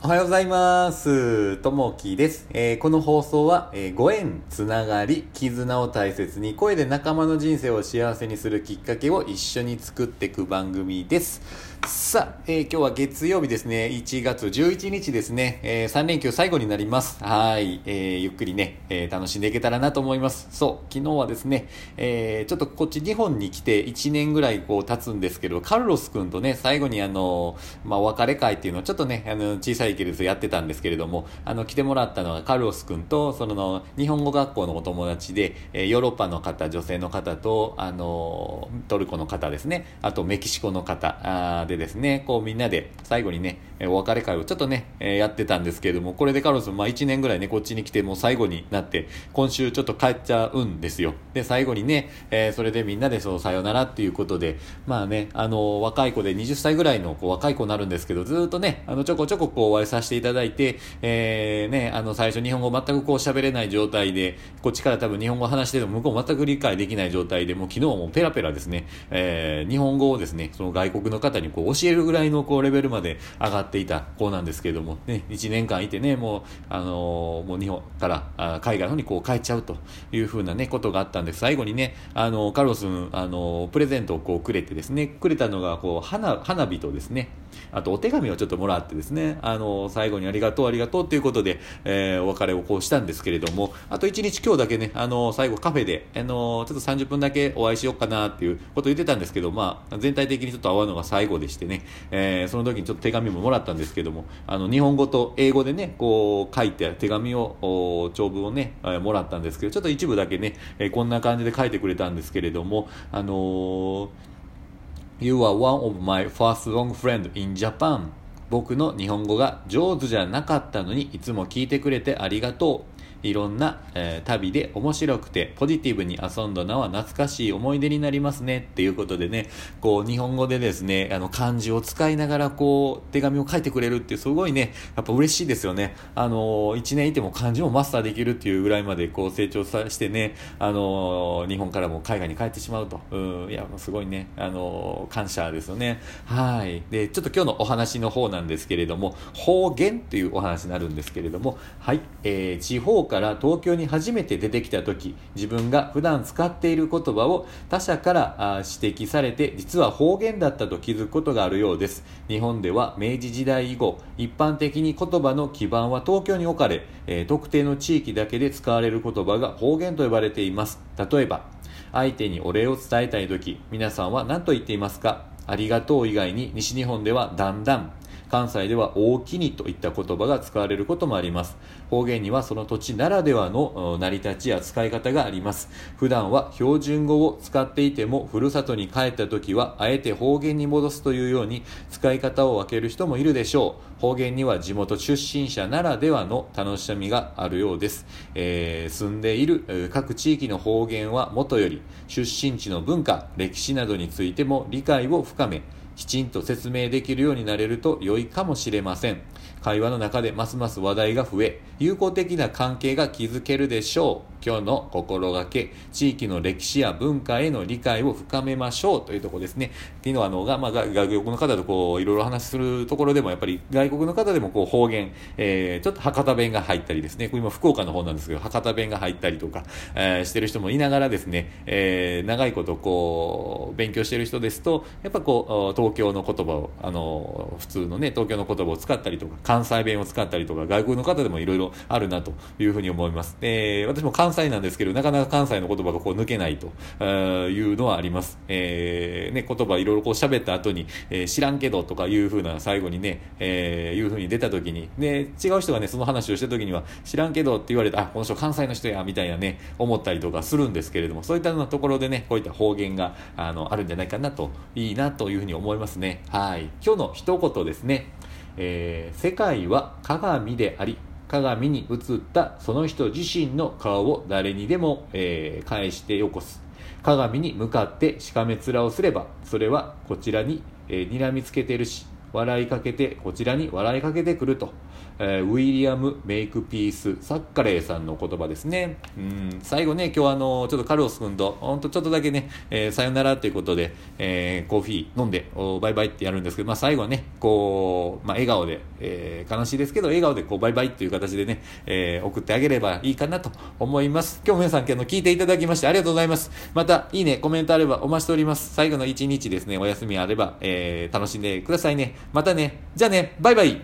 おはようございます。ともきです。えーこの放送は、えーご縁、つながり、絆を大切に、声で仲間の人生を幸せにするきっかけを一緒に作っていく番組です。さあ、えー今日は月曜日ですね。1月11日ですね。え3連休最後になります。はい。えーゆっくりね、えー楽しんでいけたらなと思います。そう、昨日はですね、えーちょっとこっち日本に来て1年ぐらいこう経つんですけど、カルロス君とね、最後にあの、まあ、お別れ会っていうのをちょっとね、あの、小さいけれどやってたんですけれども、あの、来てもらったのはカルロス君と、その、日本語学校のお友達で、えヨーロッパの方、女性の方と、あの、トルコの方ですね、あとメキシコの方でですね、こうみんなで最後にね、お別れ会をちょっとね、えやってたんですけれども、これでカルロス、まあ1年ぐらいね、こっちに来てもう最後になって、今週ちょっと帰っちゃうんですよ。で、最後にね、えーそれでみんなでそう、さよならっていうことで、まあね、あの、若い子で20歳ぐらいのこう若い子になるんですけど、ずっとね、あの、ちょこちょここうお会いさせていただいて、えーね、あの、最初日本語全くこう喋れない状態で、こっちから多分日本語話してても向こう全く理解できない状態で、もう昨日もペラペラですね、えー日本語をですね、その外国の方にこう教えるぐらいのこうレベルまで上がっていた子なんですけれども、ね、1年間いてね、もう、あのーもう日本からあ海外の方にこう帰っちゃうというふうなね、ことがあったんです、最後にね、あの、カロス、あの、プレゼントをこうくれてですね、くれたのがこう花、花火とですね、あとお手紙をちょっともらってですね、あの、最後にありがとう、ありがとうということで、えーお別れをこうしたんですけれども、あと1日今日だけね、あの、最後カフェで、あの、ちょっと30分だけお会いしようかなっていうことを言ってたんですけど、まあ、全体的にちょっと会うのが最後でしてね、えーその時にちょっと手紙ももらったんですけども、あの、日本語と英語でね、こう、書いて手紙を、長文をね、えーもらったんですけど、ちょっと一部だけね、えーこんな感じで書いてくれたんですけれども、あのー You are one of my first long friend in Japan. 僕の日本語が上手じゃなかったのにいつも聞いてくれてありがとう。いろんな、えー旅で面白くてポジティブに遊んだのは懐かしい思い出になりますねっていうことでね、こう日本語でですね、あの漢字を使いながらこう手紙を書いてくれるってすごいね、やっぱ嬉しいですよね。あの1年いても漢字もマスターできるっていうぐらいまでこう成長さしてね、あの日本からも海外に帰ってしまうと。うん、いや、すごいね、あの感謝ですよね。はい。で、ちょっと今日のお話の方なんですけれども、方言っていうお話になるんですけれども、はい。えー地方から東京に初めて出てきた時、自分が普段使っている言葉を他者からあ指摘されて、実は方言だったと気づくことがあるようです。日本では明治時代以後、一般的に言葉の基盤は東京に置かれ、えー特定の地域だけで使われる言葉が方言と呼ばれています。例えば、相手にお礼を伝えたい時、皆さんは何と言っていますか？ありがとう以外に西日本ではだんだん、関西では大きにといった言葉が使われることもあります。方言にはその土地ならではの成り立ちや使い方があります。普段は標準語を使っていても、ふるさとに帰った時は、あえて方言に戻すというように、使い方を分ける人もいるでしょう。方言には地元出身者ならではの楽しみがあるようです。えー住んでいる各地域の方言はもとより、出身地の文化、歴史などについても理解を深め、きちんと説明できるようになれると良いかもしれません。会話の中でますます話題が増え、友好的な関係が築けるでしょう。今日の心がけ、地域の歴史や文化への理解を深めましょうというところですね。っていうのは、あの、が、まあ、外国の方とこう、いろいろ話するところでも、やっぱり外国の方でもこう、方言、えー、ちょっと博多弁が入ったりですね、今福岡の方なんですけど、博多弁が入ったりとか、えーしてる人もいながらですね、えー長いことこう、勉強してる人ですと、やっぱこう、東京の言葉を、あの、普通のね、東京の言葉を使ったりとか、関西弁を使ったりとか、外国の方でもいろいろあるなというふうに思います。えー私も関関西なんですけど、なかなか関西の言葉がこう抜けないというのはあります。えーね、言葉いろいろこう喋った後に、えー知らんけどとかいうふうな最後にね、えーいうふうに出た時に、で、違う人がね、その話をした時には、知らんけどって言われた、あ、この人関西の人や、みたいなね、思ったりとかするんですけれども、そういったようなところでね、こういった方言が、あの、あるんじゃないかなと、いいなというふうに思いますね。はい。今日の一言ですね。えー世界は鏡であり、鏡に映ったその人自身の顔を誰にでも、えー返してよこす。鏡に向かってしかめ面をすれば、それはこちらに、えー睨みつけてるし、笑いかけて、こちらに笑いかけてくると。えー、ウィリアム・メイクピース・サッカレーさんの言葉ですね。うん、最後ね、今日あの、ちょっとカルロス君と、ほんとちょっとだけね、えー、さよならということで、えー、コーヒー飲んで、おバイバイってやるんですけど、まあ最後はね、こう、まあ笑顔で、えー、悲しいですけど、笑顔でこう、バイバイっていう形でね、えー、送ってあげればいいかなと思います。今日も皆さん、今日の聞いていただきましてありがとうございます。また、いいね、コメントあればお待ちしております。最後の一日ですね、お休みあれば、えー、楽しんでくださいね。またね、じゃあね、バイバイ。